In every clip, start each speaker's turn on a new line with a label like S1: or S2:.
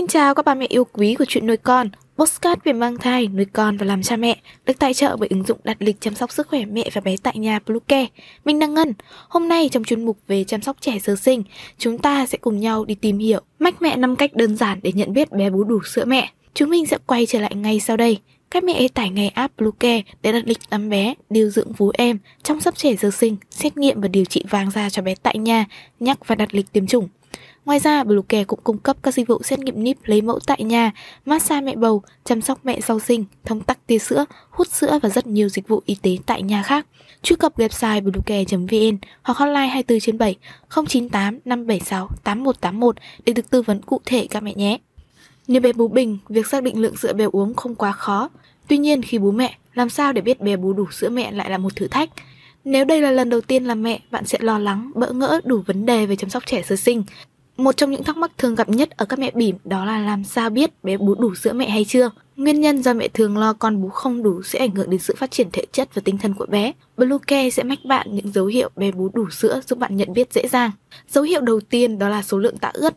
S1: Xin chào các bà mẹ yêu quý của chuyện nuôi con. Postcard về mang thai, nuôi con và làm cha mẹ được tài trợ bởi ứng dụng đặt lịch chăm sóc sức khỏe mẹ và bé tại nhà Bluecare. Mình đang Ngân. Hôm nay trong chuyên mục về chăm sóc trẻ sơ sinh, chúng ta sẽ cùng nhau đi tìm hiểu mách mẹ 5 cách đơn giản để nhận biết bé bú đủ sữa mẹ. Chúng mình sẽ quay trở lại ngay sau đây. Các mẹ tải ngay app Bluecare để đặt lịch tắm bé, điều dưỡng vú em, chăm sóc trẻ sơ sinh, xét nghiệm và điều trị vàng da cho bé tại nhà, nhắc và đặt lịch tiêm chủng. Ngoài ra, Bluecare cũng cung cấp các dịch vụ xét nghiệm níp lấy mẫu tại nhà, massage mẹ bầu, chăm sóc mẹ sau sinh, thông tắc tia sữa, hút sữa và rất nhiều dịch vụ y tế tại nhà khác. Truy cập website bluecare.vn hoặc hotline 24 trên 7 098 576 8181 để được tư vấn cụ thể các mẹ nhé. Nếu bé bú bình, việc xác định lượng sữa bé uống không quá khó. Tuy nhiên khi bú mẹ, làm sao để biết bé bú đủ sữa mẹ lại là một thử thách. Nếu đây là lần đầu tiên làm mẹ, bạn sẽ lo lắng, bỡ ngỡ đủ vấn đề về chăm sóc trẻ sơ sinh. Một trong những thắc mắc thường gặp nhất ở các mẹ bỉm đó là làm sao biết bé bú đủ sữa mẹ hay chưa. Nguyên nhân do mẹ thường lo con bú không đủ sẽ ảnh hưởng đến sự phát triển thể chất và tinh thần của bé. Bluecare sẽ mách bạn những dấu hiệu bé bú đủ sữa giúp bạn nhận biết dễ dàng. Dấu hiệu đầu tiên đó là số lượng tạ ướt.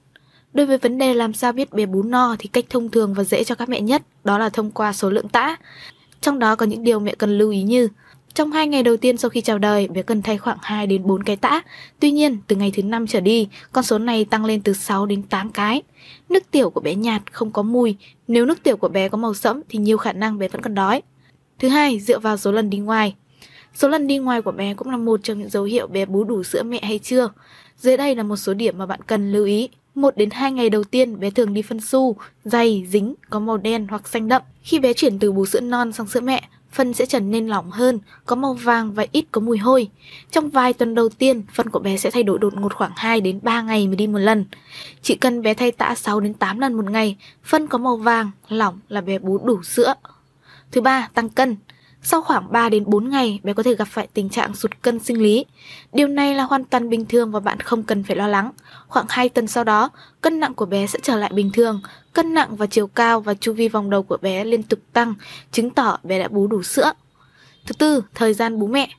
S1: Đối với vấn đề làm sao biết bé bú no thì cách thông thường và dễ cho các mẹ nhất đó là thông qua số lượng tã. Trong đó có những điều mẹ cần lưu ý như trong hai ngày đầu tiên sau khi chào đời, bé cần thay khoảng 2 đến 4 cái tã. Tuy nhiên, từ ngày thứ 5 trở đi, con số này tăng lên từ 6 đến 8 cái. Nước tiểu của bé nhạt, không có mùi. Nếu nước tiểu của bé có màu sẫm thì nhiều khả năng bé vẫn còn đói. Thứ hai, dựa vào số lần đi ngoài. Số lần đi ngoài của bé cũng là một trong những dấu hiệu bé bú đủ sữa mẹ hay chưa. Dưới đây là một số điểm mà bạn cần lưu ý. 1 đến 2 ngày đầu tiên bé thường đi phân su, dày, dính, có màu đen hoặc xanh đậm. Khi bé chuyển từ bú sữa non sang sữa mẹ, phân sẽ trở nên lỏng hơn, có màu vàng và ít có mùi hôi. Trong vài tuần đầu tiên, phân của bé sẽ thay đổi đột ngột khoảng 2 đến 3 ngày mới đi một lần. Chỉ cần bé thay tã 6 đến 8 lần một ngày, phân có màu vàng, lỏng là bé bú đủ sữa. Thứ ba, tăng cân. Sau khoảng 3 đến 4 ngày, bé có thể gặp phải tình trạng sụt cân sinh lý. Điều này là hoàn toàn bình thường và bạn không cần phải lo lắng. Khoảng 2 tuần sau đó, cân nặng của bé sẽ trở lại bình thường. Cân nặng và chiều cao và chu vi vòng đầu của bé liên tục tăng, chứng tỏ bé đã bú đủ sữa. Thứ tư, thời gian bú mẹ.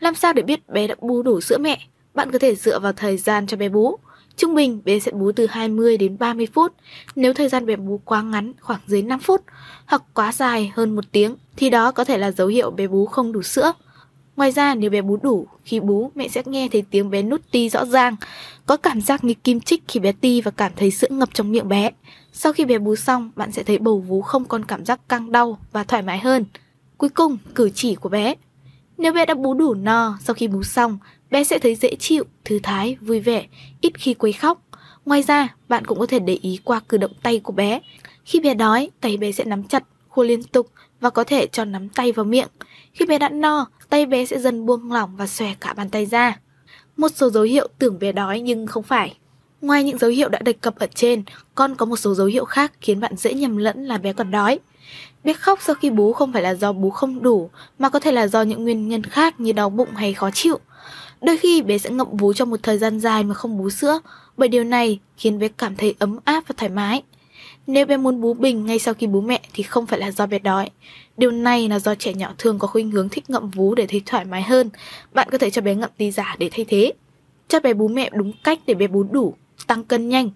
S1: Làm sao để biết bé đã bú đủ sữa mẹ? Bạn có thể dựa vào thời gian cho bé bú. Trung bình bé sẽ bú từ 20 đến 30 phút. Nếu thời gian bé bú quá ngắn, khoảng dưới 5 phút, hoặc quá dài hơn một tiếng, thì đó có thể là dấu hiệu bé bú không đủ sữa. Ngoài ra nếu bé bú đủ, khi bú mẹ sẽ nghe thấy tiếng bé nút ti rõ ràng, có cảm giác như kim chích khi bé ti và cảm thấy sữa ngập trong miệng bé. Sau khi bé bú xong, bạn sẽ thấy bầu vú không còn cảm giác căng đau và thoải mái hơn. Cuối cùng, cử chỉ của bé. Nếu bé đã bú đủ no sau khi bú xong, bé sẽ thấy dễ chịu, thư thái, vui vẻ, ít khi quấy khóc. Ngoài ra, bạn cũng có thể để ý qua cử động tay của bé. Khi bé đói, tay bé sẽ nắm chặt, khua liên tục và có thể cho nắm tay vào miệng. Khi bé đã no, tay bé sẽ dần buông lỏng và xòe cả bàn tay ra. Một số dấu hiệu tưởng bé đói nhưng không phải. Ngoài những dấu hiệu đã đề cập ở trên, con có một số dấu hiệu khác khiến bạn dễ nhầm lẫn là bé còn đói. Bé khóc sau khi bú không phải là do bú không đủ, mà có thể là do những nguyên nhân khác như đau bụng hay khó chịu. Đôi khi bé sẽ ngậm bú trong một thời gian dài mà không bú sữa, bởi điều này khiến bé cảm thấy ấm áp và thoải mái. Nếu bé muốn bú bình ngay sau khi bú mẹ thì không phải là do bé đói. Điều này là do trẻ nhỏ thường có khuynh hướng thích ngậm vú để thấy thoải mái hơn. Bạn có thể cho bé ngậm tí giả để thay thế. Cho bé bú mẹ đúng cách để bé bú đủ, tăng cân nhanh.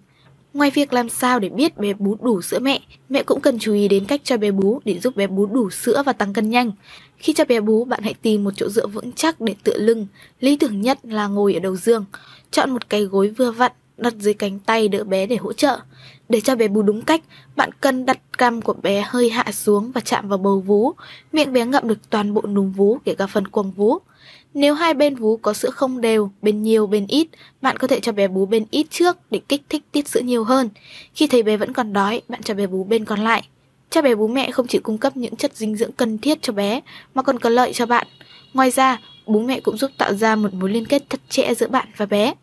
S1: Ngoài việc làm sao để biết bé bú đủ sữa mẹ, mẹ cũng cần chú ý đến cách cho bé bú để giúp bé bú đủ sữa và tăng cân nhanh. Khi cho bé bú, bạn hãy tìm một chỗ dựa vững chắc để tựa lưng. Lý tưởng nhất là ngồi ở đầu giường. Chọn một cái gối vừa vặn, đặt dưới cánh tay đỡ bé để hỗ trợ. Để cho bé bú đúng cách, bạn cần đặt cằm của bé hơi hạ xuống và chạm vào bầu vú. Miệng bé ngậm được toàn bộ núm vú kể cả phần quầng vú. Nếu hai bên vú có sữa không đều, bên nhiều bên ít, bạn có thể cho bé bú bên ít trước để kích thích tiết sữa nhiều hơn. Khi thấy bé vẫn còn đói, bạn cho bé bú bên còn lại. Cha bé bú mẹ không chỉ cung cấp những chất dinh dưỡng cần thiết cho bé, mà còn có lợi cho bạn. Ngoài ra, bú mẹ cũng giúp tạo ra một mối liên kết chặt chẽ giữa bạn và bé.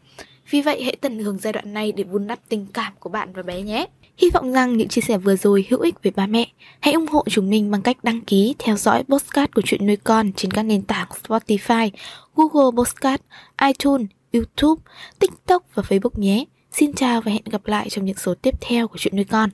S1: Vì vậy, hãy tận hưởng giai đoạn này để vun đắp tình cảm của bạn và bé nhé. Hy vọng rằng những chia sẻ vừa rồi hữu ích với ba mẹ. Hãy ủng hộ chúng mình bằng cách đăng ký, theo dõi postcard của chuyện nuôi con trên các nền tảng Spotify, Google Postcard, iTunes, YouTube, TikTok và Facebook nhé. Xin chào và hẹn gặp lại trong những số tiếp theo của chuyện nuôi con.